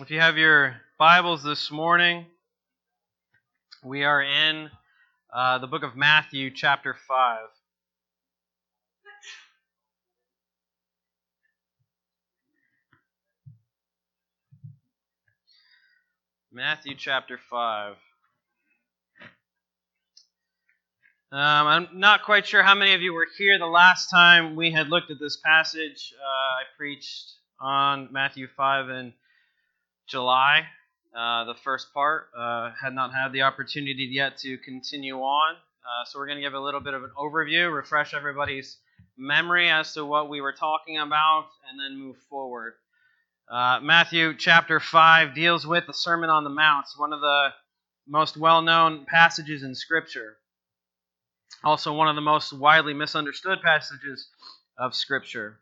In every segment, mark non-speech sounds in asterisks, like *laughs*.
If you have your Bibles this morning, we are in uh, the book of Matthew, chapter 5. Matthew chapter 5. Um, I'm not quite sure how many of you were here the last time we had looked at this passage. Uh, I preached on Matthew 5 in July, uh, the first part. Uh, had not had the opportunity yet to continue on. Uh, so we're going to give a little bit of an overview, refresh everybody's memory as to what we were talking about, and then move forward. Uh, Matthew chapter 5 deals with the Sermon on the Mount, one of the most well known passages in Scripture. Also, one of the most widely misunderstood passages of Scripture.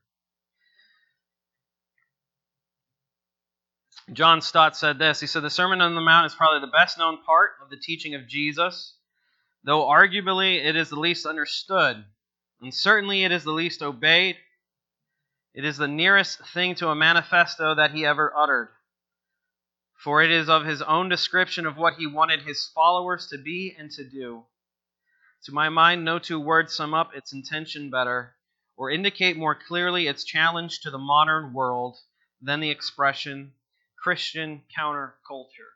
John Stott said this He said, The Sermon on the Mount is probably the best known part of the teaching of Jesus, though arguably it is the least understood, and certainly it is the least obeyed it is the nearest thing to a manifesto that he ever uttered. For it is of his own description of what he wanted his followers to be and to do. To my mind, no two words sum up its intention better or indicate more clearly its challenge to the modern world than the expression Christian counterculture.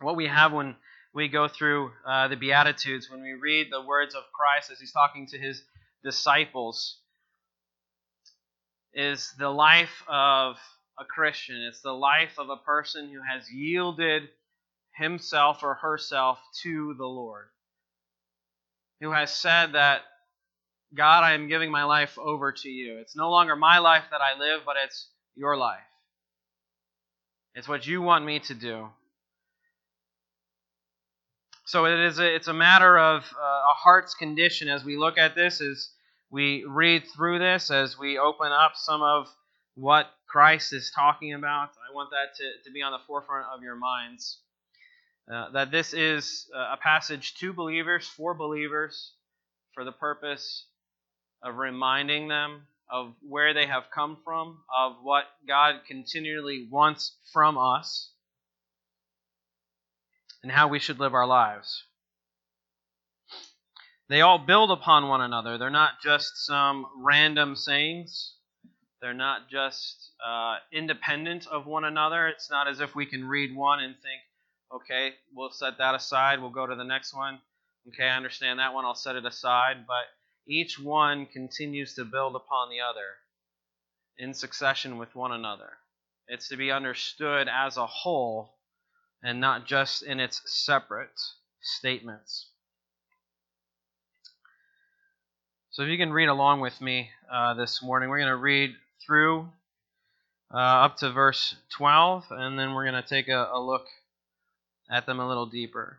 What we have when we go through uh, the Beatitudes, when we read the words of Christ as he's talking to his disciples, is the life of a Christian. It's the life of a person who has yielded himself or herself to the Lord. Who has said that, God, I am giving my life over to you. It's no longer my life that I live, but it's your life. It's what you want me to do. So it is a, it's a matter of uh, a heart's condition as we look at this as we read through this, as we open up some of what Christ is talking about, I want that to, to be on the forefront of your minds. Uh, that this is a passage to believers, for believers, for the purpose of reminding them of where they have come from, of what God continually wants from us, and how we should live our lives. They all build upon one another. They're not just some random sayings. They're not just uh, independent of one another. It's not as if we can read one and think, okay, we'll set that aside. We'll go to the next one. Okay, I understand that one. I'll set it aside. But each one continues to build upon the other in succession with one another. It's to be understood as a whole and not just in its separate statements. So if you can read along with me uh, this morning, we're going to read through uh, up to verse 12, and then we're going to take a, a look at them a little deeper.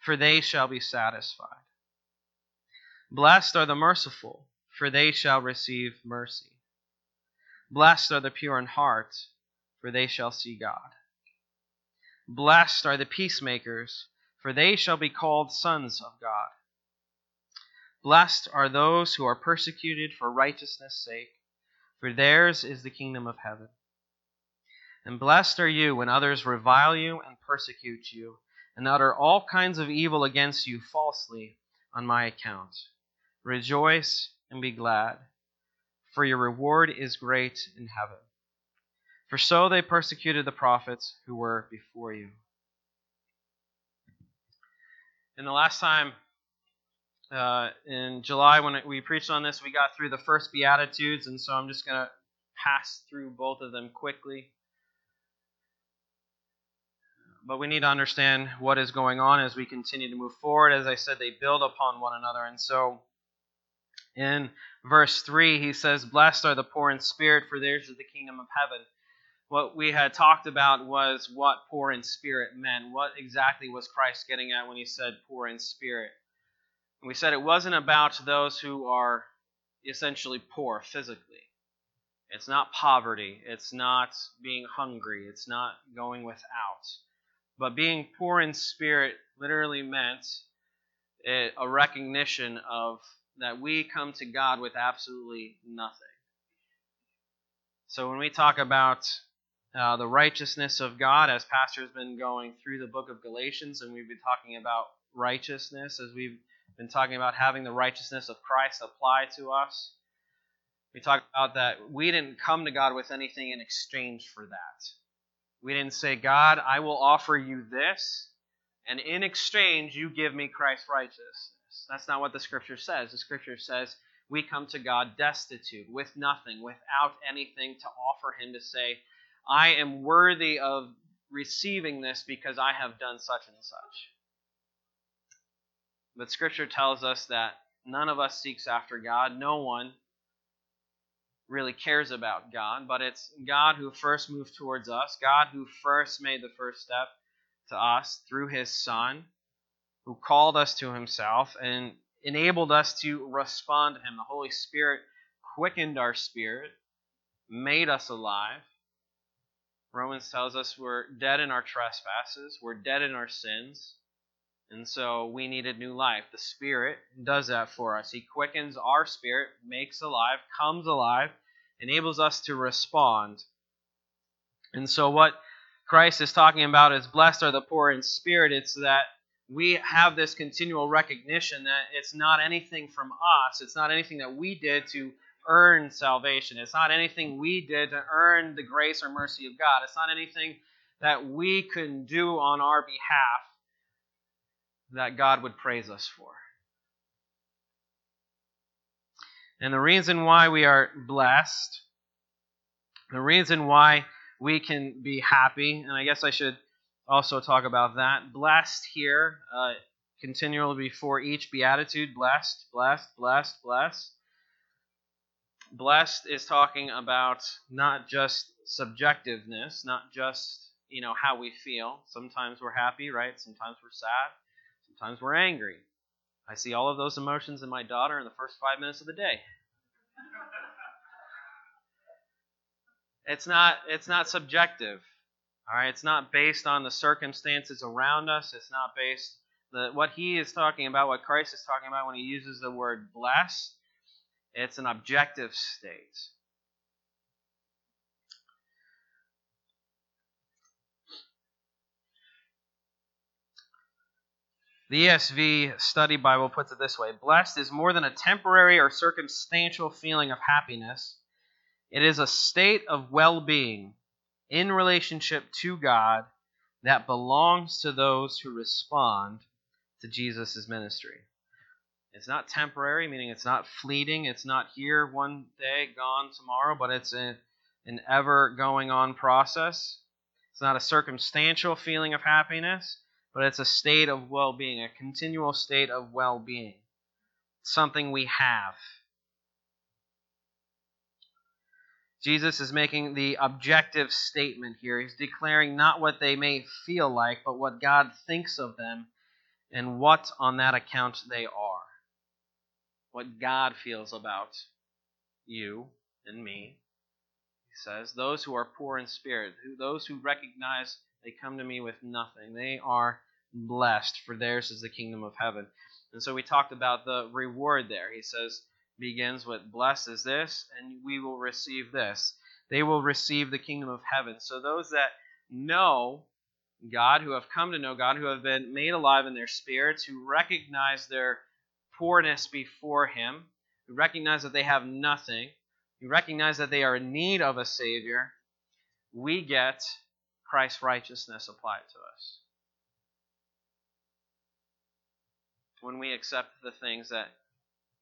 for they shall be satisfied. Blessed are the merciful, for they shall receive mercy. Blessed are the pure in heart, for they shall see God. Blessed are the peacemakers, for they shall be called sons of God. Blessed are those who are persecuted for righteousness' sake, for theirs is the kingdom of heaven. And blessed are you when others revile you and persecute you, and utter all kinds of evil against you falsely on my account. Rejoice and be glad, for your reward is great in heaven. For so they persecuted the prophets who were before you. And the last time uh, in July when we preached on this, we got through the first Beatitudes, and so I'm just going to pass through both of them quickly. But we need to understand what is going on as we continue to move forward. As I said, they build upon one another. And so in verse 3, he says, Blessed are the poor in spirit, for theirs is the kingdom of heaven. What we had talked about was what poor in spirit meant. What exactly was Christ getting at when he said poor in spirit? And we said it wasn't about those who are essentially poor physically. It's not poverty. It's not being hungry. It's not going without. But being poor in spirit literally meant a recognition of that we come to God with absolutely nothing. So when we talk about uh, the righteousness of God, as Pastor has been going through the book of Galatians, and we've been talking about righteousness, as we've been talking about having the righteousness of Christ apply to us. We talk about that we didn't come to God with anything in exchange for that. We didn't say, God, I will offer you this, and in exchange, you give me Christ's righteousness. That's not what the scripture says. The scripture says we come to God destitute, with nothing, without anything to offer Him to say, I am worthy of receiving this because I have done such and such. But scripture tells us that none of us seeks after God. No one really cares about God, but it's God who first moved towards us, God who first made the first step to us through his Son who called us to himself and enabled us to respond to him. The Holy Spirit quickened our spirit, made us alive. Romans tells us we're dead in our trespasses, we're dead in our sins, and so we needed new life. The Spirit does that for us. He quickens our spirit, makes alive, comes alive, enables us to respond. And so, what Christ is talking about is blessed are the poor in spirit. It's that we have this continual recognition that it's not anything from us, it's not anything that we did to earn salvation, it's not anything we did to earn the grace or mercy of God, it's not anything that we can do on our behalf that God would praise us for. And the reason why we are blessed, the reason why we can be happy, and I guess I should also talk about that. Blessed here, uh, continually before each beatitude, blessed, blessed, blessed, blessed. Blessed is talking about not just subjectiveness, not just you know how we feel. Sometimes we're happy, right? Sometimes we're sad. Sometimes we're angry. I see all of those emotions in my daughter in the first five minutes of the day. It's not it's not subjective. All right, it's not based on the circumstances around us. It's not based the what he is talking about, what Christ is talking about when he uses the word blessed. It's an objective state. The ESV Study Bible puts it this way Blessed is more than a temporary or circumstantial feeling of happiness, it is a state of well being in relationship to God that belongs to those who respond to Jesus' ministry. It's not temporary, meaning it's not fleeting. It's not here one day, gone tomorrow, but it's a, an ever going on process. It's not a circumstantial feeling of happiness, but it's a state of well being, a continual state of well being. Something we have. Jesus is making the objective statement here. He's declaring not what they may feel like, but what God thinks of them and what on that account they are. What God feels about you and me. He says, Those who are poor in spirit, those who recognize they come to me with nothing, they are blessed, for theirs is the kingdom of heaven. And so we talked about the reward there. He says, begins with blessed is this, and we will receive this. They will receive the kingdom of heaven. So those that know God, who have come to know God, who have been made alive in their spirits, who recognize their poorness before Him, who recognize that they have nothing, who recognize that they are in need of a Savior, we get Christ's righteousness applied to us. When we accept the things that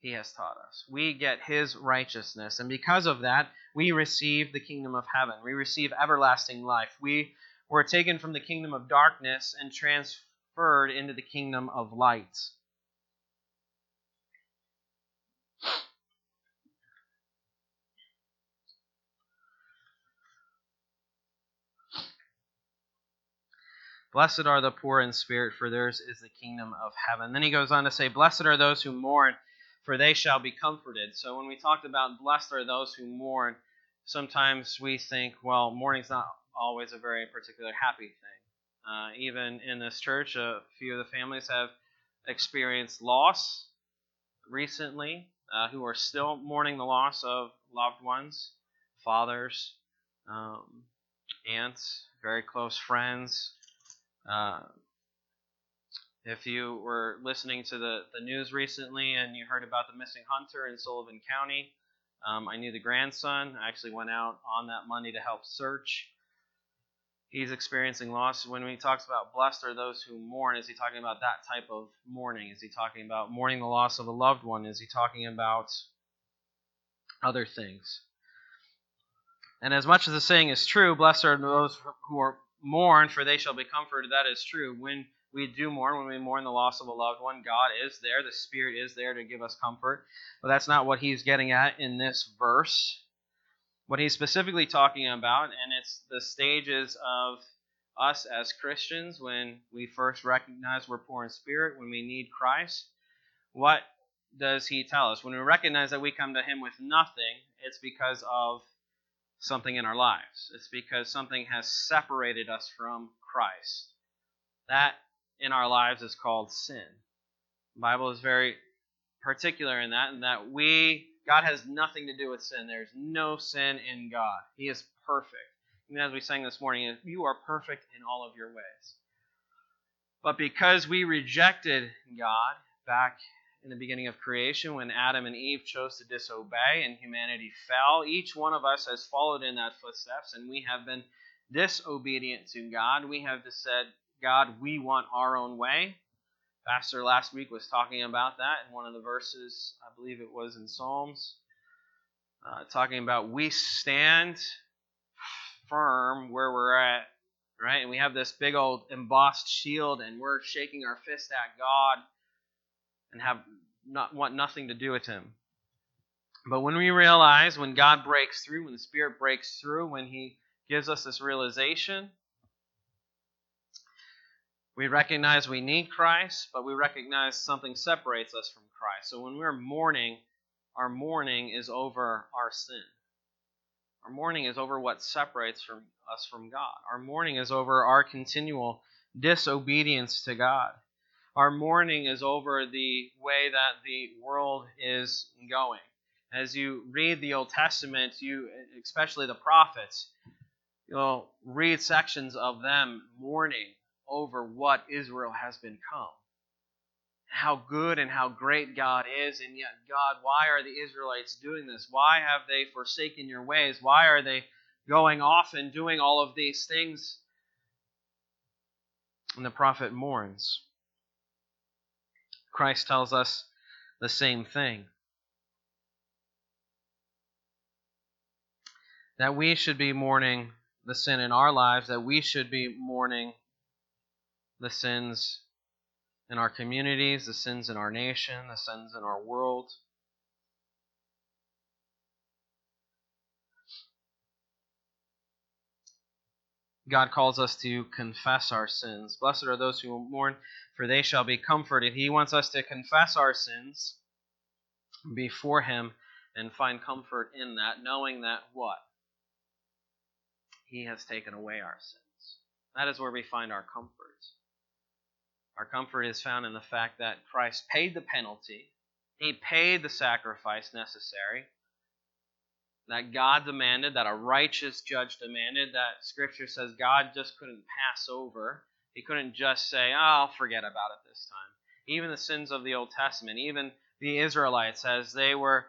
he has taught us. We get his righteousness. And because of that, we receive the kingdom of heaven. We receive everlasting life. We were taken from the kingdom of darkness and transferred into the kingdom of light. Blessed are the poor in spirit, for theirs is the kingdom of heaven. Then he goes on to say, Blessed are those who mourn, for they shall be comforted. So when we talked about blessed are those who mourn, sometimes we think, well, mourning's not always a very particular happy thing. Uh, even in this church, a few of the families have experienced loss recently, uh, who are still mourning the loss of loved ones, fathers, um, aunts, very close friends, uh, if you were listening to the, the news recently and you heard about the missing hunter in Sullivan County, um, I knew the grandson. I actually went out on that Monday to help search. He's experiencing loss. When he talks about blessed are those who mourn, is he talking about that type of mourning? Is he talking about mourning the loss of a loved one? Is he talking about other things? And as much as the saying is true, blessed are those who are mourn, for they shall be comforted. That is true. When we do mourn, when we mourn the loss of a loved one, God is there. The Spirit is there to give us comfort. But that's not what he's getting at in this verse. What he's specifically talking about, and it's the stages of us as Christians when we first recognize we're poor in spirit, when we need Christ. What does he tell us? When we recognize that we come to him with nothing, it's because of something in our lives. It's because something has separated us from Christ. That in our lives is called sin. The Bible is very particular in that, in that we God has nothing to do with sin. There's no sin in God. He is perfect. Even as we sang this morning, you are perfect in all of your ways. But because we rejected God back in the beginning of creation when Adam and Eve chose to disobey and humanity fell. Each one of us has followed in that footsteps and we have been disobedient to God. We have just said, God, we want our own way. Pastor last week was talking about that in one of the verses, I believe it was in Psalms, uh, talking about we stand firm where we're at, right? And we have this big old embossed shield and we're shaking our fist at God and have not want nothing to do with him. But when we realize, when God breaks through, when the Spirit breaks through, when He gives us this realization, we recognize we need Christ, but we recognize something separates us from Christ. So when we're mourning, our mourning is over our sin. Our mourning is over what separates from us from God. Our mourning is over our continual disobedience to God our mourning is over the way that the world is going. As you read the Old Testament, you especially the prophets, you'll read sections of them mourning over what Israel has become. How good and how great God is, and yet, God, why are the Israelites doing this? Why have they forsaken your ways? Why are they going off and doing all of these things? And the prophet mourns. Christ tells us the same thing. That we should be mourning the sin in our lives, that we should be mourning the sins in our communities, the sins in our nation, the sins in our world. God calls us to confess our sins. Blessed are those who mourn, for they shall be comforted. He wants us to confess our sins before Him and find comfort in that, knowing that what? He has taken away our sins. That is where we find our comfort. Our comfort is found in the fact that Christ paid the penalty, He paid the sacrifice necessary that God demanded, that a righteous judge demanded, that Scripture says God just couldn't pass over. He couldn't just say, oh, I'll forget about it this time. Even the sins of the Old Testament, even the Israelites, as they were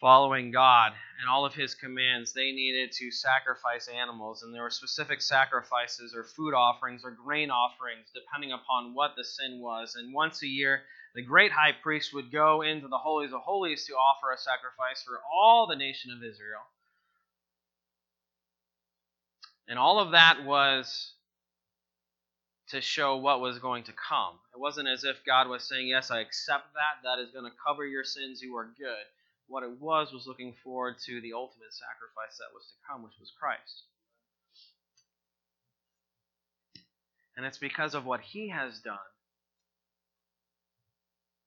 following God and all of His commands, they needed to sacrifice animals, and there were specific sacrifices or food offerings or grain offerings, depending upon what the sin was. And once a year, the great high priest would go into the holies of holies to offer a sacrifice for all the nation of Israel. And all of that was to show what was going to come. It wasn't as if God was saying, Yes, I accept that. That is going to cover your sins. You are good. What it was was looking forward to the ultimate sacrifice that was to come, which was Christ. And it's because of what he has done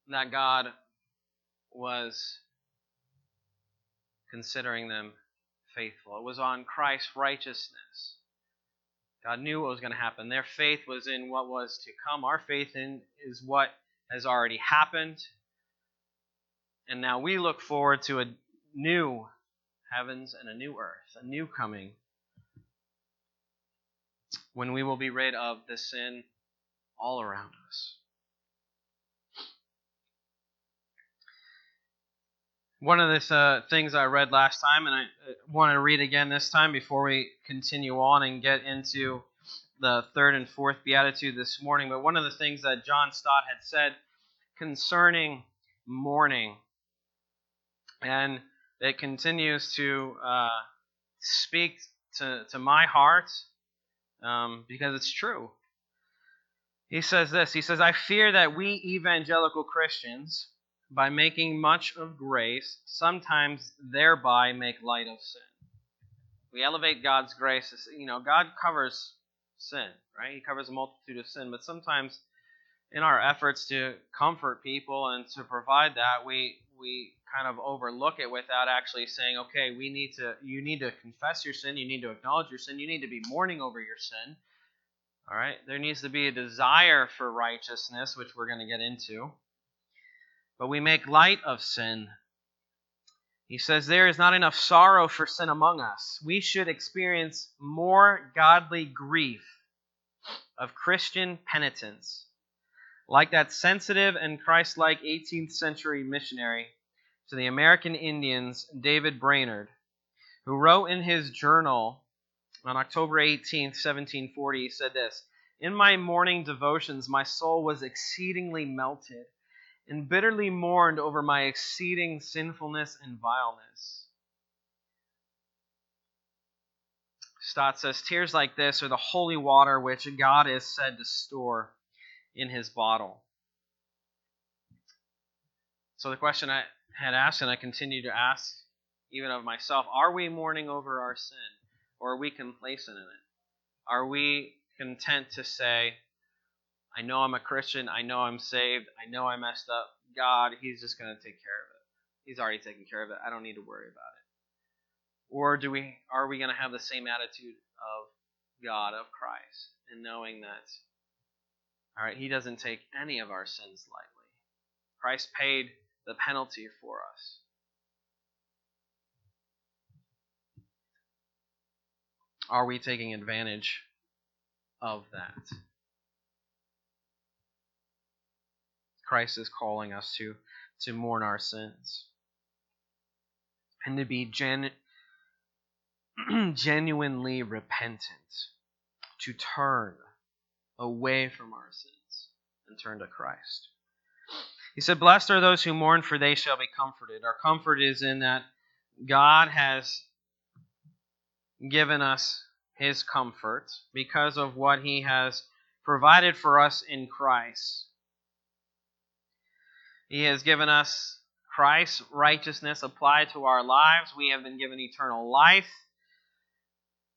that God was considering them faithful. It was on Christ's righteousness. God knew what was going to happen. Their faith was in what was to come. Our faith in is what has already happened. And now we look forward to a new heavens and a new earth, a new coming, when we will be rid of the sin all around us. One of the uh, things I read last time, and I uh, want to read again this time before we continue on and get into the third and fourth beatitude this morning. But one of the things that John Stott had said concerning mourning, and it continues to uh, speak to, to my heart um, because it's true. He says this He says, I fear that we evangelical Christians by making much of grace, sometimes thereby make light of sin. We elevate God's grace. You know, God covers sin, right? He covers a multitude of sin, but sometimes in our efforts to comfort people and to provide that, we we kind of overlook it without actually saying, okay, we need to you need to confess your sin, you need to acknowledge your sin, you need to be mourning over your sin. All right? There needs to be a desire for righteousness, which we're going to get into but we make light of sin. He says there is not enough sorrow for sin among us. We should experience more godly grief of Christian penitence, like that sensitive and Christ like 18th century missionary to the American Indians, David Brainerd, who wrote in his journal on October 18, 1740, he said this In my morning devotions, my soul was exceedingly melted and bitterly mourned over my exceeding sinfulness and vileness. Stott says, Tears like this are the holy water which God is said to store in his bottle. So, the question I had asked, and I continue to ask, even of myself, are we mourning over our sin? Or are we complacent in it? Are we content to say, I know I'm a Christian. I know I'm saved. I know I messed up. God, He's just going to take care of it. He's already taken care of it. I don't need to worry about it. Or do we are we going to have the same attitude of God, of Christ, and knowing that all right, He doesn't take any of our sins lightly. Christ paid the penalty for us. Are we taking advantage of that? Christ is calling us to, to mourn our sins and to be gen, *clears throat* genuinely repentant, to turn away from our sins and turn to Christ. He said, Blessed are those who mourn, for they shall be comforted. Our comfort is in that God has given us his comfort because of what he has provided for us in Christ. He has given us Christ's righteousness applied to our lives. We have been given eternal life.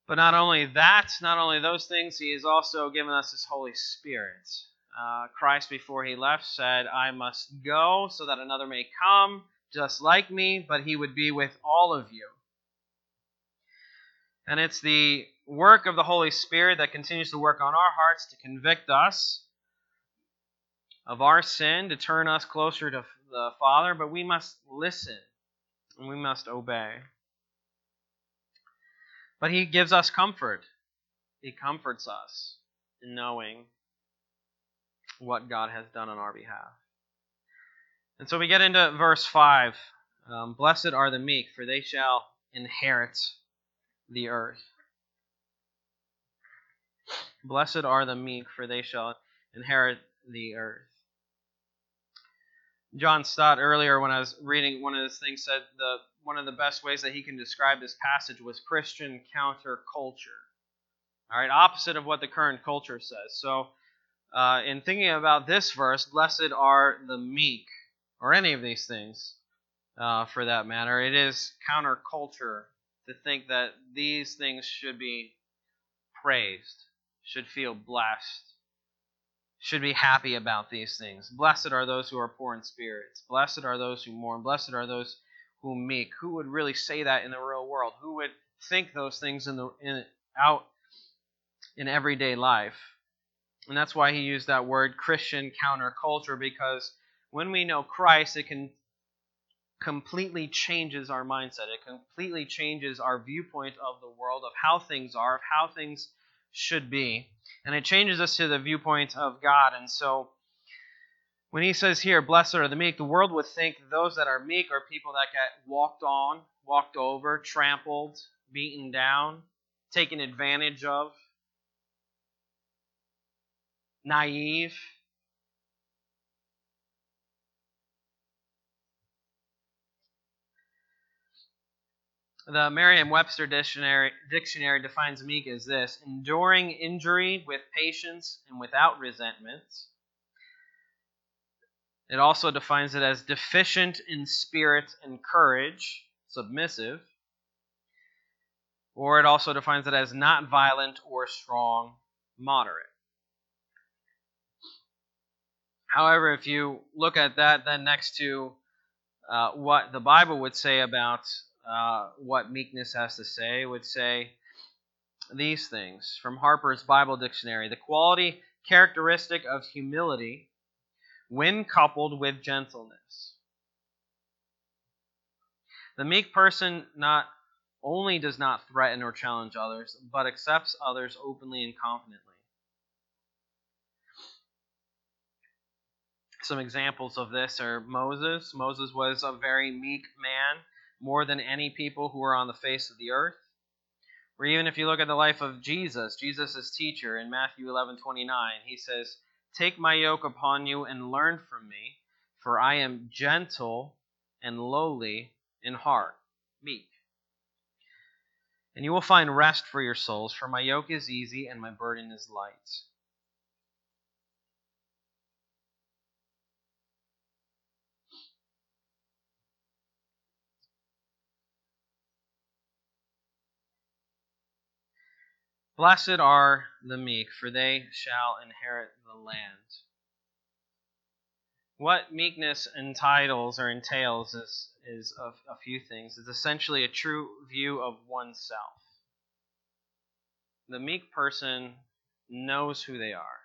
But not only that, not only those things, He has also given us His Holy Spirit. Uh, Christ, before He left, said, I must go so that another may come just like me, but He would be with all of you. And it's the work of the Holy Spirit that continues to work on our hearts to convict us of our sin to turn us closer to the Father, but we must listen and we must obey. But He gives us comfort. He comforts us in knowing what God has done on our behalf. And so we get into verse 5 um, Blessed are the meek, for they shall inherit the earth. Blessed are the meek, for they shall inherit the earth. John Stott earlier when I was reading one of his things said the one of the best ways that he can describe this passage was Christian counterculture. All right, opposite of what the current culture says. So, uh, in thinking about this verse, blessed are the meek, or any of these things, uh, for that matter. It is counterculture to think that these things should be praised, should feel blessed, should be happy about these things. Blessed are those who are poor in spirit. Blessed are those who mourn. Blessed are those who meek. Who would really say that in the real world? Who would think those things in the in out in everyday life? And that's why he used that word Christian counterculture because when we know Christ, it can completely changes our mindset. It completely changes our viewpoint of the world, of how things are, of how things should be. And it changes us to the viewpoint of God. And so when he says here, blessed are the meek, the world would think those that are meek are people that get walked on, walked over, trampled, beaten down, taken advantage of, naive. The Merriam Webster dictionary, dictionary defines meek as this enduring injury with patience and without resentment. It also defines it as deficient in spirit and courage, submissive. Or it also defines it as not violent or strong, moderate. However, if you look at that, then next to uh, what the Bible would say about uh, what meekness has to say would say these things from Harper's Bible Dictionary the quality characteristic of humility when coupled with gentleness. The meek person not only does not threaten or challenge others, but accepts others openly and confidently. Some examples of this are Moses. Moses was a very meek man more than any people who are on the face of the earth. Or even if you look at the life of Jesus, Jesus' teacher in Matthew 11:29, he says, "Take my yoke upon you and learn from me, for I am gentle and lowly in heart, meek. And you will find rest for your souls, for my yoke is easy and my burden is light." Blessed are the meek, for they shall inherit the land. What meekness entitles or entails is, is a, a few things. It's essentially a true view of oneself. The meek person knows who they are,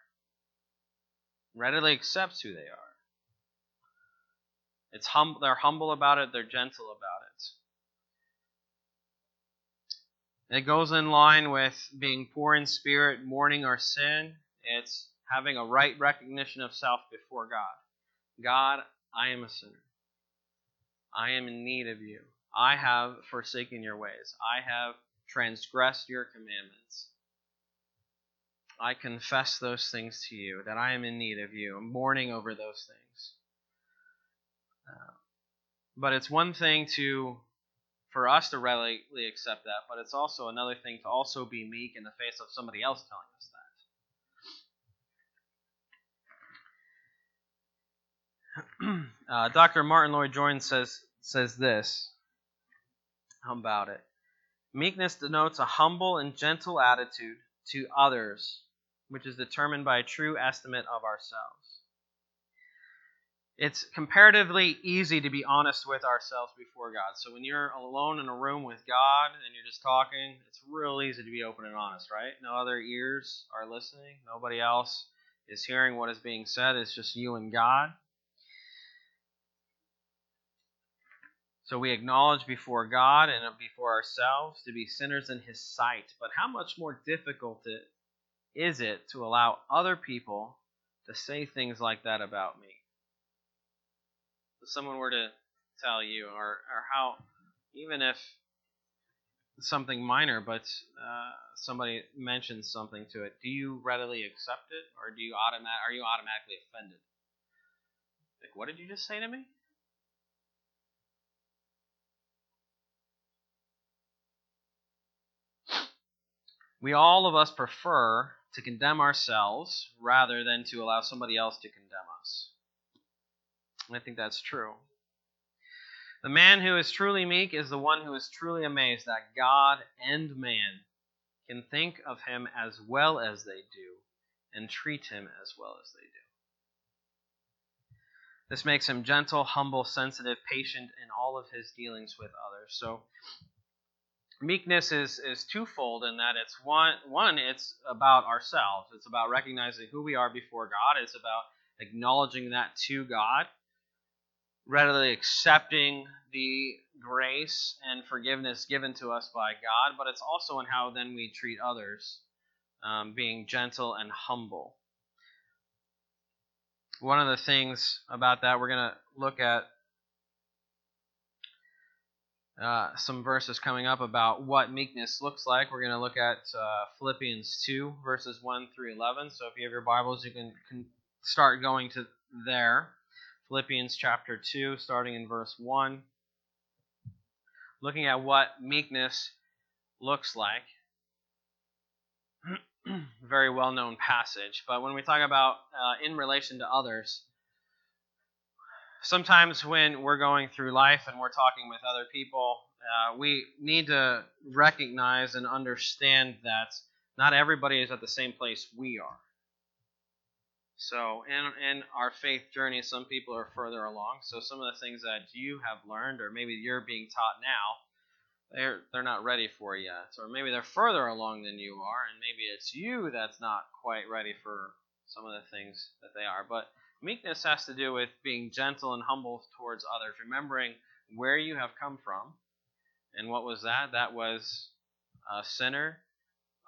readily accepts who they are. It's hum- they're humble about it, they're gentle about it. It goes in line with being poor in spirit, mourning our sin. It's having a right recognition of self before God. God, I am a sinner. I am in need of you. I have forsaken your ways. I have transgressed your commandments. I confess those things to you, that I am in need of you. I'm mourning over those things. Uh, but it's one thing to for us to readily accept that, but it's also another thing to also be meek in the face of somebody else telling us that. *clears throat* uh, Dr. Martyn Lloyd-Jones says says this about it. Meekness denotes a humble and gentle attitude to others, which is determined by a true estimate of ourselves it's comparatively easy to be honest with ourselves before God. So when you're alone in a room with God and you're just talking, it's real easy to be open and honest, right? No other ears are listening, nobody else is hearing what is being said. It's just you and God. So we acknowledge before God and before ourselves to be sinners in His sight. But how much more difficult is it to allow other people to say things like that about me? Someone were to tell you, or or how, even if something minor, but uh, somebody mentions something to it, do you readily accept it, or do you automat are you automatically offended? Like, what did you just say to me? We all of us prefer to condemn ourselves rather than to allow somebody else to condemn us. And I think that's true. The man who is truly meek is the one who is truly amazed that God and man can think of him as well as they do, and treat him as well as they do. This makes him gentle, humble, sensitive, patient in all of his dealings with others. So meekness is, is twofold in that it's one one it's about ourselves. It's about recognizing who we are before God. It's about acknowledging that to God, readily accepting the grace and forgiveness given to us by God, but it's also in how then we treat others, um, being gentle and humble. One of the things about that we're going to look at uh, some verses coming up about what meekness looks like. We're going to look at uh, Philippians 2, verses 1 through 11. So if you have your Bibles, you can, can start going to there. Philippians chapter 2, starting in verse 1. Looking at what meekness looks like. *clears throat* Very well known passage. But when we talk about uh, in relation to others, sometimes when we're going through life and we're talking with other people, uh, we need to recognize and understand that not everybody is at the same place we are. So, in, in our faith journey, some people are further along. So, some of the things that you have learned, or maybe you're being taught now, they're they're not ready for yet, or maybe they're further along than you are, and maybe it's you that's not quite ready for some of the things that they are. But Meekness has to do with being gentle and humble towards others, remembering where you have come from. And what was that? That was a sinner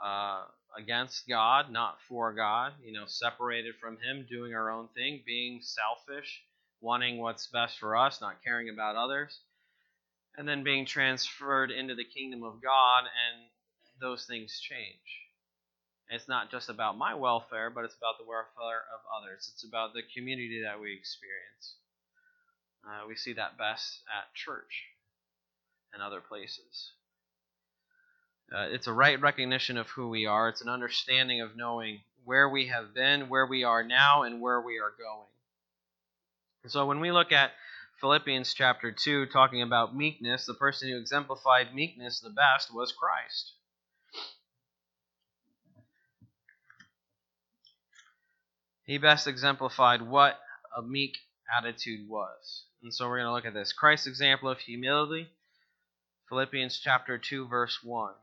uh, against God, not for God, you know, separated from Him, doing our own thing, being selfish, wanting what's best for us, not caring about others, and then being transferred into the kingdom of God, and those things change. It's not just about my welfare, but it's about the welfare of others. It's about the community that we experience. Uh, we see that best at church and other places. Uh, it's a right recognition of who we are. It's an understanding of knowing where we have been, where we are now, and where we are going. so when we look at Philippians chapter 2, talking about meekness, the person who exemplified meekness the best was Christ. he best exemplified what a meek attitude was. And so we're going to look at this. Christ's example of humility, Philippians chapter 2, verse 1.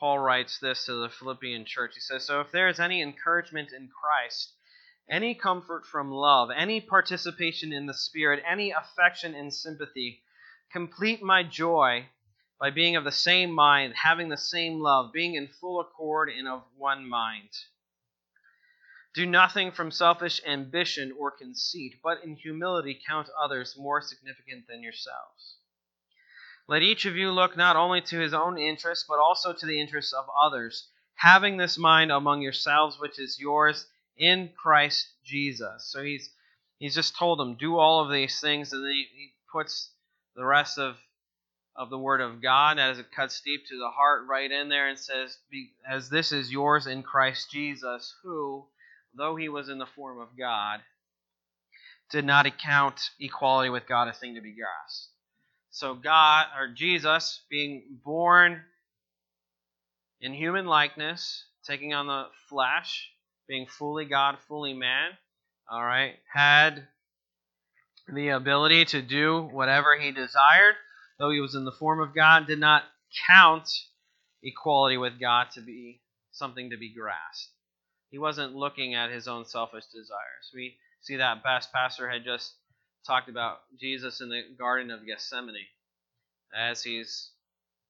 Paul writes this to the Philippian church. He says, So if there is any encouragement in Christ, any comfort from love, any participation in the Spirit, any affection and sympathy, complete my joy by being of the same mind, having the same love, being in full accord and of one mind. Do nothing from selfish ambition or conceit, but in humility count others more significant than yourselves. Let each of you look not only to his own interests, but also to the interests of others, having this mind among yourselves, which is yours in Christ Jesus. So he's he's just told them, do all of these things, and then he, he puts the rest of of the word of God as it cuts deep to the heart right in there and says, as this is yours in Christ Jesus, who though he was in the form of God, did not account equality with God a thing to be grasped. So God or Jesus being born in human likeness, taking on the flesh, being fully God, fully man, all right, had the ability to do whatever he desired, though he was in the form of God, did not count equality with God to be something to be grasped. He wasn't looking at his own selfish desires. We see that best. Pastor had just talked about Jesus in the Garden of Gethsemane as he's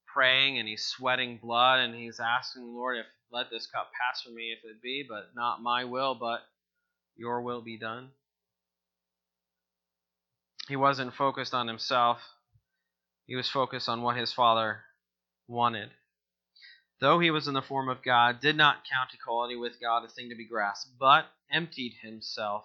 praying and he's sweating blood and he's asking, Lord, if let this cup pass from me if it be, but not my will, but your will be done. He wasn't focused on himself. He was focused on what his father wanted though he was in the form of God, did not count equality with God a thing to be grasped, but emptied himself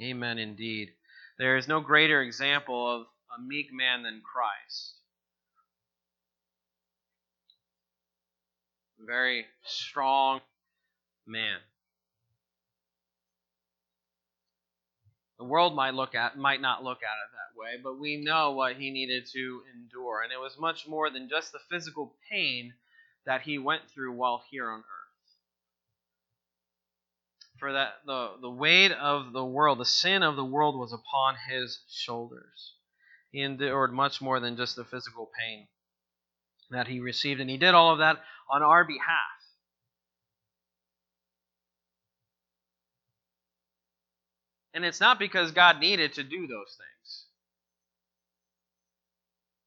Amen indeed. There is no greater example of a meek man than Christ. Very strong man. The world might look at might not look at it that way, but we know what he needed to endure, and it was much more than just the physical pain that he went through while here on earth. For that the, the weight of the world, the sin of the world was upon his shoulders. He endured much more than just the physical pain that he received, and he did all of that on our behalf. And it's not because God needed to do those things.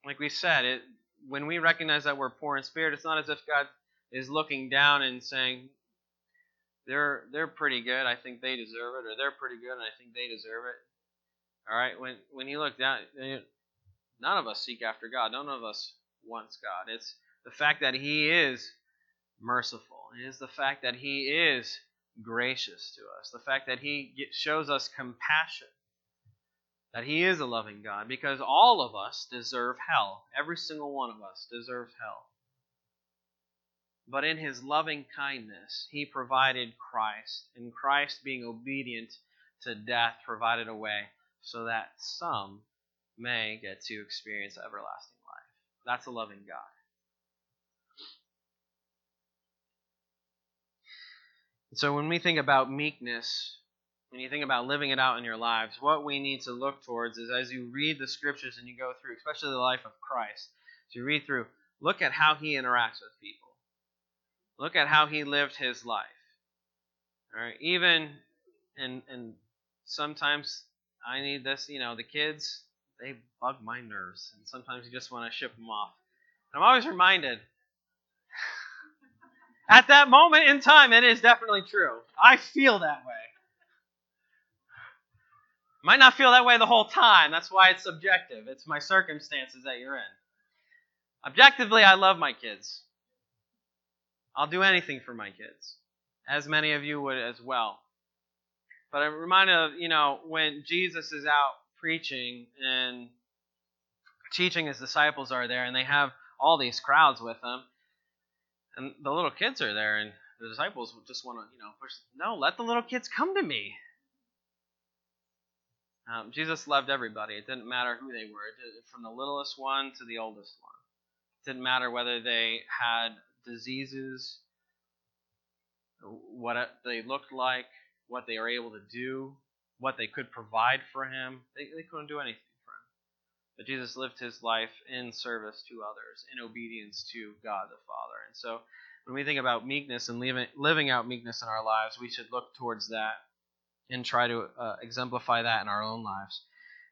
Like we said, it, when we recognize that we're poor in spirit, it's not as if God is looking down and saying, they're, they're pretty good, I think they deserve it, or they're pretty good and I think they deserve it. All right, when, when He looked down, none of us seek after God. None of us wants God. It's the fact that He is merciful. It is the fact that He is gracious to us, the fact that He shows us compassion, that He is a loving God, because all of us deserve hell. Every single one of us deserves hell. But in His loving kindness, He provided Christ, and Christ, being obedient to death, provided a way so that some may get to experience everlasting life. That's a loving God. So when we think about meekness, when you think about living it out in your lives, what we need to look towards is as you read the scriptures and you go through, especially the life of Christ, as you read through, look at how he interacts with people. Look at how he lived his life. All right, even and and sometimes I need this, you know, the kids, they bug my nerves, and sometimes you just want to ship them off. And I'm always reminded *laughs* at that moment in time, it is definitely true. I feel that way. Might not feel that way the whole time. That's why it's subjective. It's my circumstances that you're in. Objectively, I love my kids. I'll do anything for my kids, as many of you would as well. But I'm reminded of, you know, when Jesus is out preaching and teaching his disciples are there, and they have all these crowds with them, and the little kids are there, and the disciples just want to, you know, push. No, let the little kids come to me. Um, Jesus loved everybody. It didn't matter who they were, from the littlest one to the oldest one. It didn't matter whether they had diseases, what they looked like, what they were able to do, what they could provide for him. They, they couldn't do anything. For him. But Jesus lived his life in service to others, in obedience to God the Father. And so when we think about meekness and living, living out meekness in our lives, we should look towards that and try to uh, exemplify that in our own lives.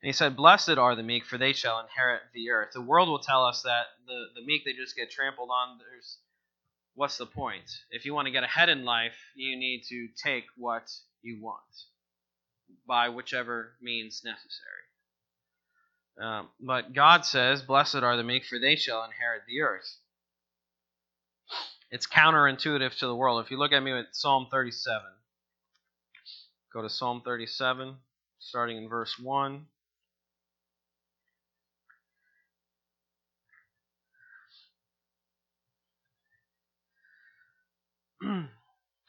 And he said, Blessed are the meek, for they shall inherit the earth. The world will tell us that the, the meek, they just get trampled on. There's What's the point? If you want to get ahead in life, you need to take what you want by whichever means necessary. Um, but God says, Blessed are the meek, for they shall inherit the earth. It's counterintuitive to the world. If you look at me with Psalm 37, go to Psalm 37, starting in verse 1.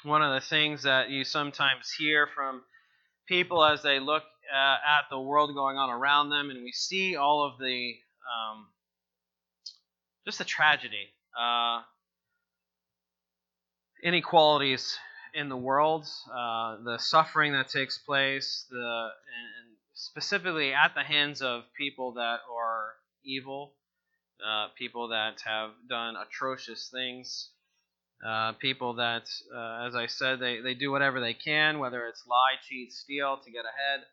One of the things that you sometimes hear from people as they look uh, at the world going on around them, and we see all of the um, just the tragedy, uh, inequalities in the world, uh, the suffering that takes place, the and specifically at the hands of people that are evil, uh, people that have done atrocious things, uh, people that, uh, as I said, they, they do whatever they can, whether it's lie, cheat, steal to get ahead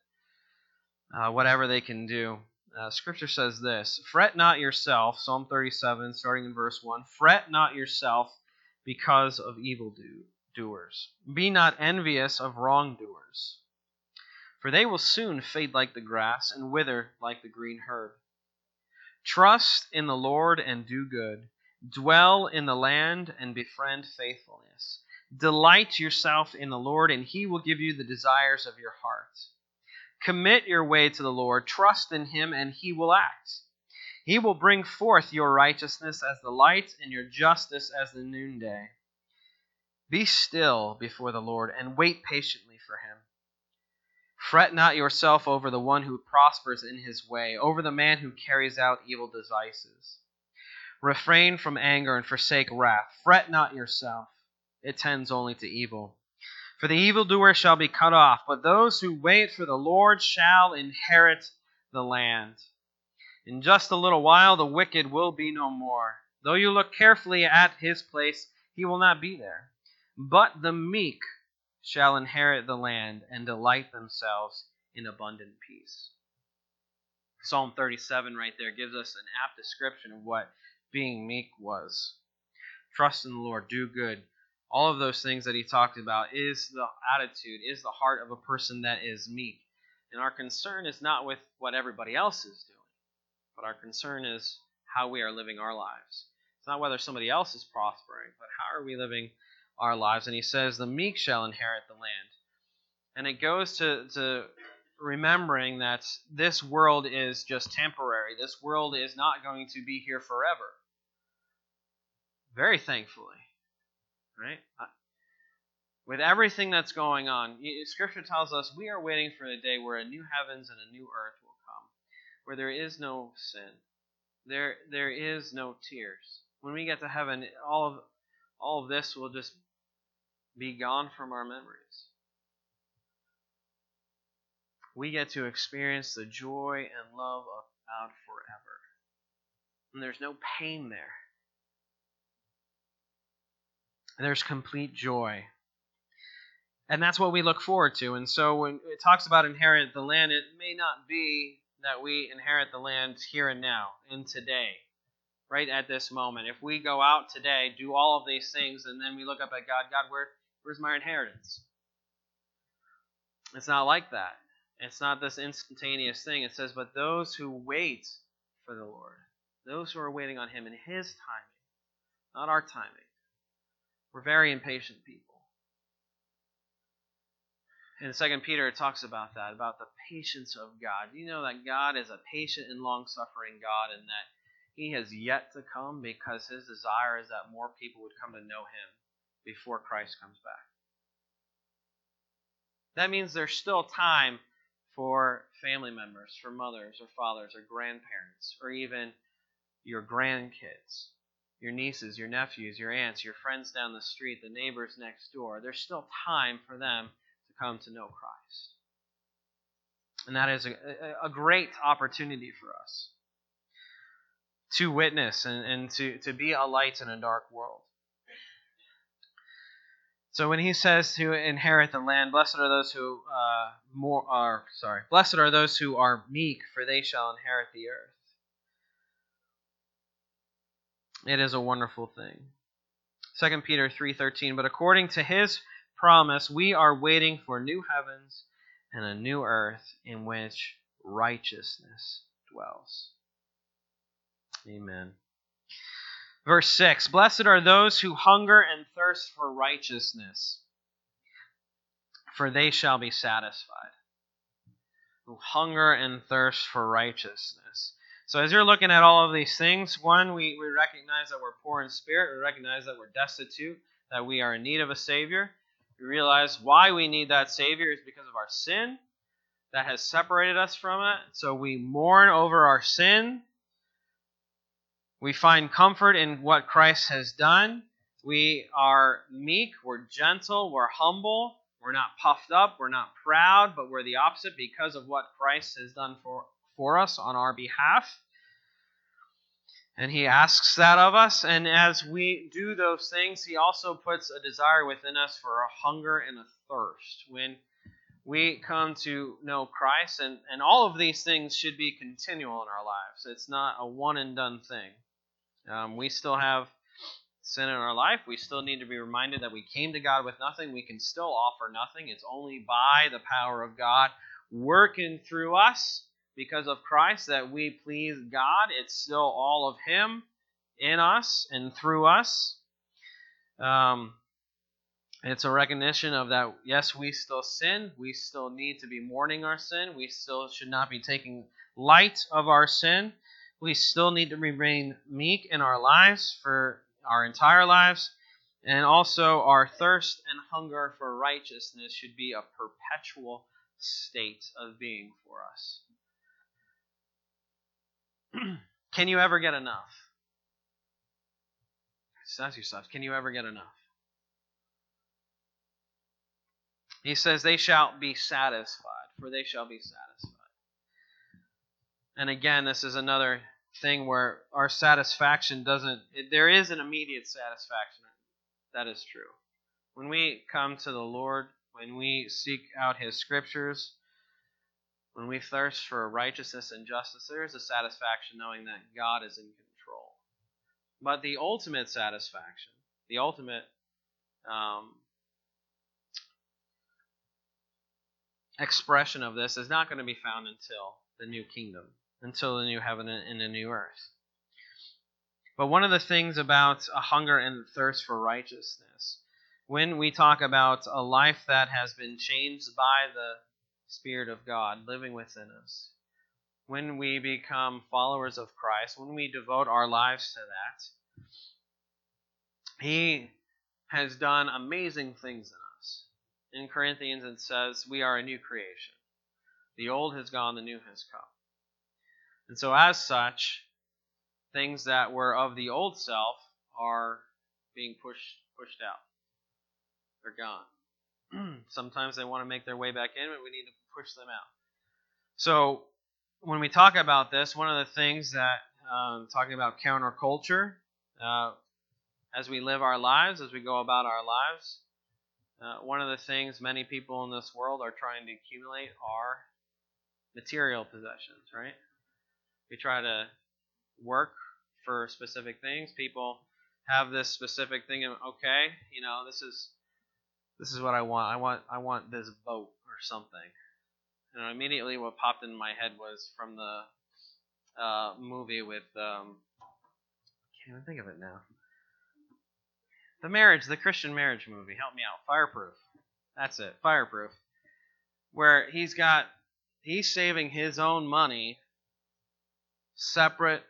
uh, whatever they can do. Uh, scripture says this Fret not yourself, Psalm 37, starting in verse 1. Fret not yourself because of evil doers. Be not envious of wrongdoers, for they will soon fade like the grass and wither like the green herb. Trust in the Lord and do good. Dwell in the land and befriend faithfulness. Delight yourself in the Lord, and he will give you the desires of your heart. Commit your way to the Lord, trust in him, and he will act. He will bring forth your righteousness as the light and your justice as the noonday. Be still before the Lord and wait patiently for him. Fret not yourself over the one who prospers in his way, over the man who carries out evil devices. Refrain from anger and forsake wrath. Fret not yourself, it tends only to evil. For the evildoer shall be cut off, but those who wait for the Lord shall inherit the land. In just a little while the wicked will be no more. Though you look carefully at his place, he will not be there. But the meek shall inherit the land and delight themselves in abundant peace. Psalm 37 right there gives us an apt description of what being meek was. Trust in the Lord, do good. All of those things that he talked about is the attitude, is the heart of a person that is meek. And our concern is not with what everybody else is doing, but our concern is how we are living our lives. It's not whether somebody else is prospering, but how are we living our lives. And he says, The meek shall inherit the land. And it goes to, to remembering that this world is just temporary. This world is not going to be here forever. Very thankfully. Right? Uh, with everything that's going on, Scripture tells us we are waiting for the day where a new heavens and a new earth will come, where there is no sin, there there is no tears. When we get to heaven, all of all of this will just be gone from our memories. We get to experience the joy and love of God forever. And there's no pain there. There's complete joy. And that's what we look forward to. And so when it talks about inherit the land, it may not be that we inherit the land here and now, in today right at this moment. If we go out today, do all of these things, and then we look up at God, God, where, where's my inheritance? It's not like that. It's not this instantaneous thing. It says, but those who wait for the Lord, those who are waiting on Him in His timing, not our timing. We're very impatient people. In 2 Peter, it talks about that, about the patience of God. You know that God is a patient and long suffering God, and that he has yet to come because his desire is that more people would come to know him before Christ comes back. That means there's still time for family members, for mothers or fathers or grandparents, or even your grandkids, your nieces, your nephews, your aunts, your friends down the street, the neighbors next door. There's still time for them to come to know Christ. And that is a, a great opportunity for us to witness and, and to, to be a light in a dark world. So when he says to inherit the land, blessed are those who uh, more are sorry, blessed are those who are meek, for they shall inherit the earth. It is a wonderful thing. 2 Peter 3:13 But according to his promise we are waiting for new heavens and a new earth in which righteousness dwells. Amen. Verse 6 Blessed are those who hunger and thirst for righteousness, for they shall be satisfied. Who hunger and thirst for righteousness. So, as you're looking at all of these things, one, we, we recognize that we're poor in spirit, we recognize that we're destitute, that we are in need of a Savior. We realize why we need that Savior is because of our sin that has separated us from it. So, we mourn over our sin we find comfort in what Christ has done. We are meek, we're gentle, we're humble, we're not puffed up, we're not proud, but we're the opposite because of what Christ has done for, for us on our behalf. And he asks that of us. And as we do those things, he also puts a desire within us for a hunger and a thirst. When we come to know Christ, and, and all of these things should be continual in our lives. It's not a one and done thing. Um, we still have sin in our life. We still need to be reminded that we came to God with nothing. We can still offer nothing. It's only by the power of God working through us because of Christ that we please God. It's still all of Him. in us and through us. Um, it's a recognition of that, yes, we still sin. We still need to be mourning our sin. We still should not be taking light of our sin. We still need to remain meek in our lives for our entire lives. And also, our thirst and hunger for righteousness should be a perpetual state of being for us. *clears throat* Can you ever get enough? Just ask yourself, can you ever get enough? He says, They shall be satisfied, for they shall be satisfied. And again, this is another thing where our satisfaction doesn't, there is an immediate satisfaction. That is true. When we come to the Lord, when we seek out His scriptures, when we thirst for righteousness and justice, there is a satisfaction knowing that God is in control. But the ultimate satisfaction, the ultimate um, expression of this is not going to be found until the new kingdom, until the new heaven and the new earth. But one of the things about a hunger and thirst for righteousness, when we talk about a life that has been changed by the Spirit of God living within us, when we become followers of Christ, when we devote our lives to that, He has done amazing things in us. In Corinthians, it says, We are a new creation. The old has gone, the new has come. And so, as such, things that were of the old self are being pushed pushed out. They're gone. *clears throat* Sometimes they want to make their way back in, but we need to push them out. So, when we talk about this, one of the things that um, talking about counterculture, uh, as we live our lives, as we go about our lives, uh, one of the things many people in this world are trying to accumulate are material possessions, right? We try to work for specific things. People have this specific thing of okay, you know, this is this is what I want. I want I want this boat or something. And immediately what popped in my head was from the uh, movie with um, I can't even think of it now. The marriage, the Christian marriage movie. Help me out. Fireproof. That's it. Fireproof. Where he's got he's saving his own money separate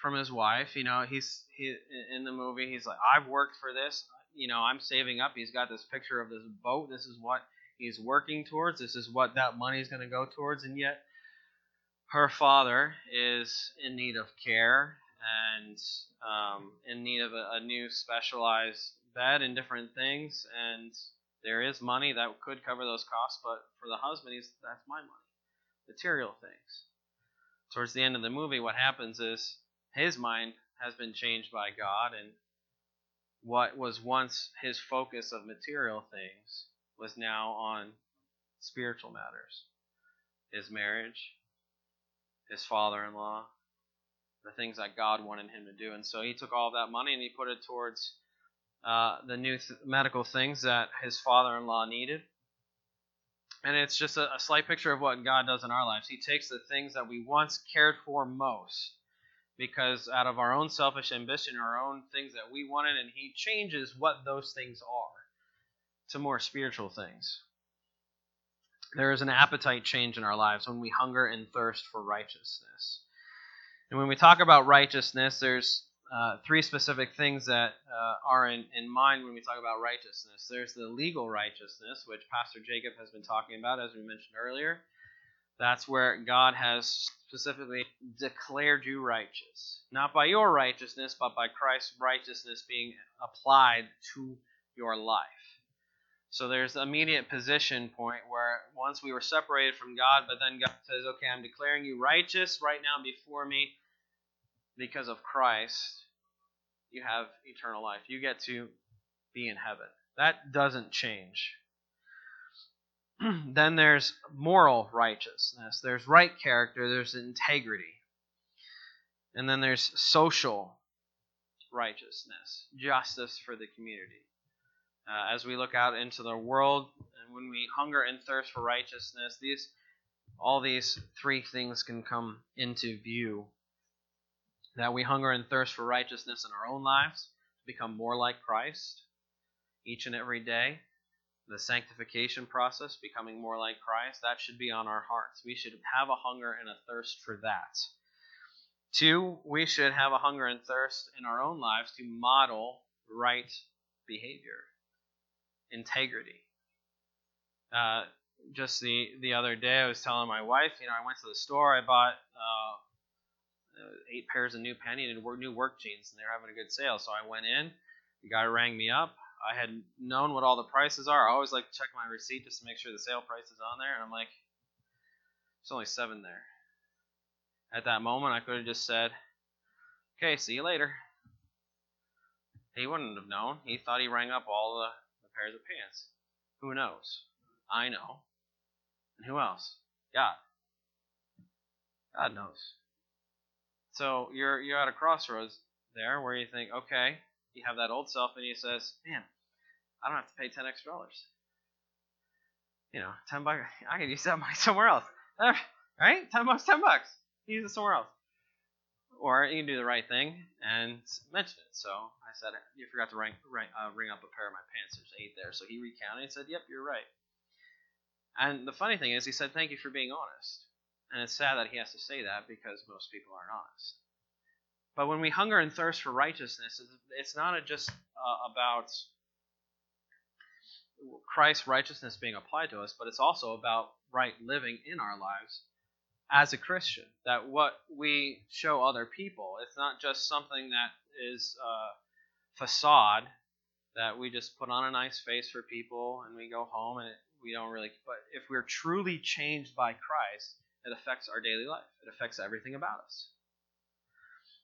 from his wife. You know, he's he in the movie. He's like, I've worked for this. You know, I'm saving up. He's got this picture of this boat. This is what he's working towards. This is what that money is going to go towards. And yet, her father is in need of care and um, in need of a, a new specialized bed and different things. And there is money that could cover those costs, but for the husband, he's that's my money, material things. Towards the end of the movie, what happens is his mind has been changed by God, and what was once his focus of material things was now on spiritual matters his marriage, his father in law, the things that God wanted him to do. And so he took all that money and he put it towards uh, the new th- medical things that his father in law needed. And it's just a, a slight picture of what God does in our lives. He takes the things that we once cared for most because out of our own selfish ambition, our own things that we wanted, and He changes what those things are to more spiritual things. There is an appetite change in our lives when we hunger and thirst for righteousness. And when we talk about righteousness, there's uh, three specific things that uh, are in, in mind when we talk about righteousness. There's the legal righteousness, which Pastor Jacob has been talking about, as we mentioned earlier. That's where God has specifically declared you righteous. Not by your righteousness, but by Christ's righteousness being applied to your life. So there's an immediate position point where once we were separated from God, but then God says, okay, I'm declaring you righteous right now before me because of Christ. You have eternal life. You get to be in heaven. That doesn't change. *clears throat* then there's moral righteousness, there's right character, there's integrity. And then there's social righteousness, justice for the community. Uh, as we look out into the world and when we hunger and thirst for righteousness, these all these three things can come into view. that we hunger and thirst for righteousness in our own lives, to become more like Christ each and every day. The sanctification process, becoming more like Christ, that should be on our hearts. We should have a hunger and a thirst for that. Two, we should have a hunger and thirst in our own lives to model right behavior, integrity. Uh, just the the other day, I was telling my wife, you know, I went to the store, I bought uh, eight pairs of new penny and new work jeans, and they were having a good sale. So I went in, the guy rang me up. I had known what all the prices are. I always like to check my receipt just to make sure the sale price is on there, and I'm like, there's only seven there. At that moment, I could have just said, okay, see you later. He wouldn't have known. He thought he rang up all the, the pairs of pants. Who knows? I know. And who else? God. God knows. So you're you're at a crossroads there where you think, okay, you have that old self, and he says, man, I don't have to pay ten extra dollars. You know, ten bucks. *laughs* I could use that money *laughs* somewhere else. *laughs* Right? Ten bucks, ten bucks. Use it somewhere else. Or you can do the right thing and mention it. So I said, you forgot to ring, ring, uh, ring up a pair of my pants. There's eight there. So he recounted and said, yep, you're right. And the funny thing is, he said, thank you for being honest. And it's sad that he has to say that because most people aren't honest. But when we hunger and thirst for righteousness, it's not just uh, about Christ's righteousness being applied to us, but it's also about right living in our lives as a Christian. That what we show other people, it's not just something that is a facade that we just put on a nice face for people and we go home and we don't really. But if we're truly changed by Christ, it affects our daily life. It affects everything about us.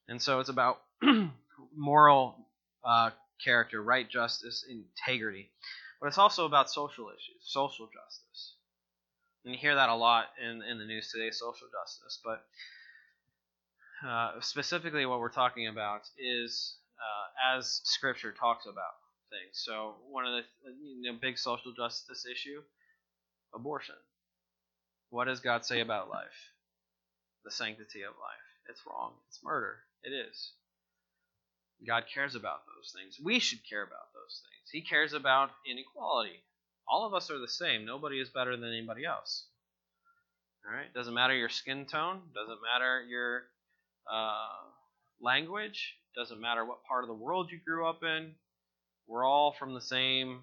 And so it's about *clears throat* moral uh, character, right justice, integrity. But it's also about social issues, social justice. And you hear that a lot in, in the news today, social justice. But uh, specifically, what we're talking about is uh, as Scripture talks about things. So, one of the you know, big social justice issue abortion. What does God say about life? The sanctity of life. It's wrong. It's murder. It is. God cares about those things. We should care about those things. He cares about inequality. All of us are the same. Nobody is better than anybody else. All right. Doesn't matter your skin tone. Doesn't matter your uh, language. Doesn't matter what part of the world you grew up in. We're all from the same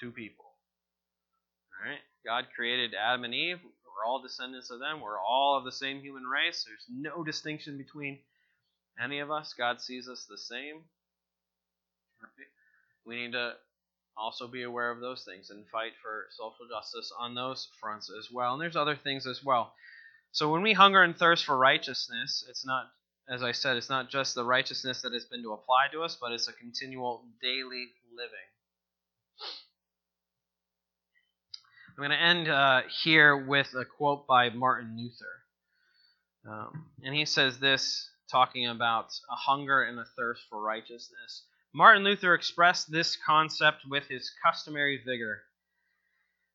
two people. All right. God created Adam and Eve. We're all descendants of them. We're all of the same human race. There's no distinction between any of us. God sees us the same. We need to also be aware of those things and fight for social justice on those fronts as well. And there's other things as well. So when we hunger and thirst for righteousness, it's not, as I said, it's not just the righteousness that has been to apply to us, but it's a continual daily living. I'm going to end uh, here with a quote by Martin Luther. Um, and he says this, talking about a hunger and a thirst for righteousness. Martin Luther expressed this concept with his customary vigor.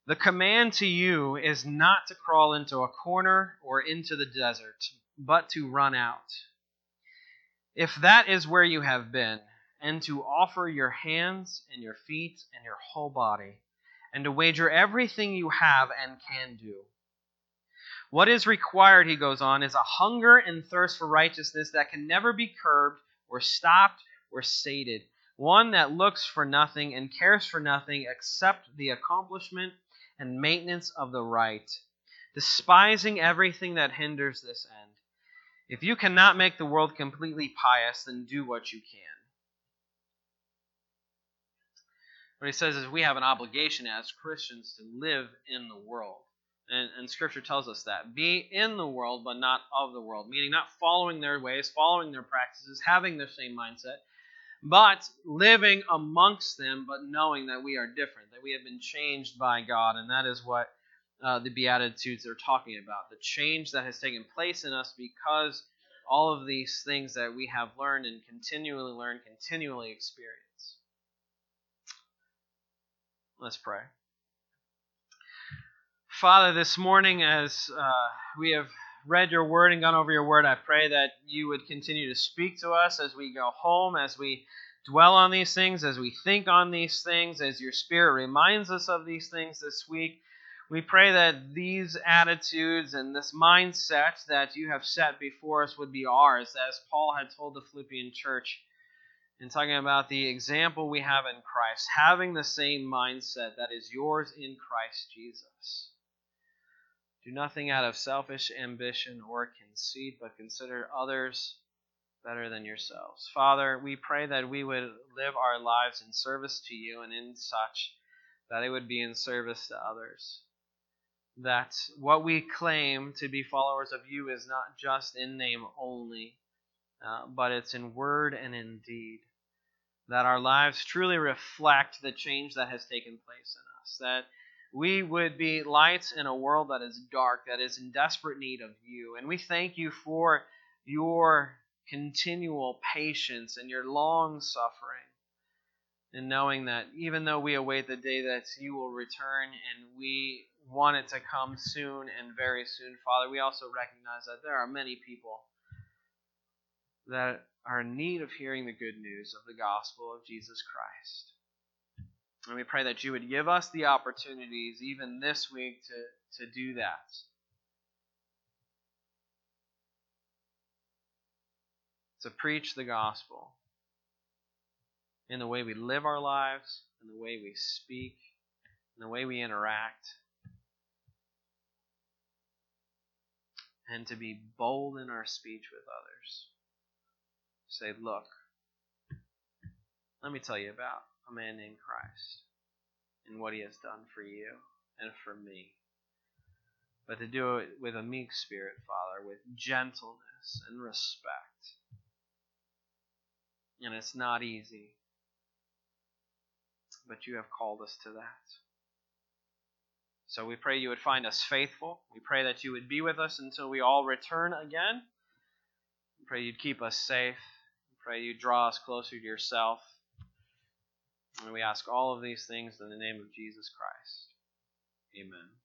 The command to you is not to crawl into a corner or into the desert, but to run out. If that is where you have been, and to offer your hands and your feet and your whole body, and to wager everything you have and can do. What is required, he goes on, is a hunger and thirst for righteousness that can never be curbed or stopped or sated. One that looks for nothing and cares for nothing except the accomplishment and maintenance of the right, despising everything that hinders this end. If you cannot make the world completely pious, then do what you can. What he says is we have an obligation as Christians to live in the world. And, and, Scripture tells us that. Be in the world, but not of the world. Meaning not following their ways, following their practices, having their same mindset, but living amongst them, but knowing that we are different, that we have been changed by God. And that is what uh, the Beatitudes are talking about. The change that has taken place in us because all of these things that we have learned and continually learn, continually experience. Let's pray. Father, this morning, as uh, we have read your word and gone over your word, I pray that you would continue to speak to us as we go home, as we dwell on these things, as we think on these things, as your Spirit reminds us of these things this week. We pray that these attitudes and this mindset that you have set before us would be ours, as Paul had told the Philippian church in talking about the example we have in Christ, having the same mindset that is yours in Christ Jesus. Do nothing out of selfish ambition or conceit, but consider others better than yourselves. Father, we pray that we would live our lives in service to you and in such that it would be in service to others. That what we claim to be followers of you is not just in name only, uh, but it's in word and in deed. That our lives truly reflect the change that has taken place in us. That we would be lights in a world that is dark, that is in desperate need of you. And we thank you for your continual patience and your long suffering. And knowing that even though we await the day that you will return and we want it to come soon and very soon, Father, we also recognize that there are many people that are in need of hearing the good news of the gospel of Jesus Christ. And we pray that you would give us the opportunities, even this week, to, to do that. To preach the gospel in the way we live our lives, in the way we speak, in the way we interact. And to be bold in our speech with others. Say, look, let me tell you about a man named Christ and what he has done for you and for me. But to do it with a meek spirit, Father, with gentleness and respect. And it's not easy, but you have called us to that. So we pray you would find us faithful. We pray that you would be with us until we all return again. We pray you'd keep us safe. We pray you draw us closer to yourself. And we ask all of these things in the name of Jesus Christ. Amen.